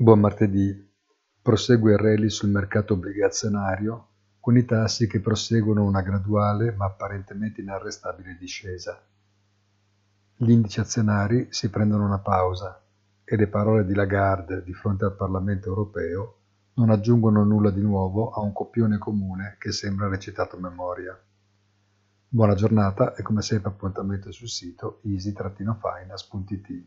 Buon martedì. Prosegue il rally sul mercato obbligazionario con i tassi che proseguono una graduale ma apparentemente inarrestabile discesa. Gli indici azionari si prendono una pausa e le parole di Lagarde di fronte al Parlamento europeo non aggiungono nulla di nuovo a un copione comune che sembra recitato a memoria. Buona giornata e come sempre appuntamento sul sito easy-finance.it.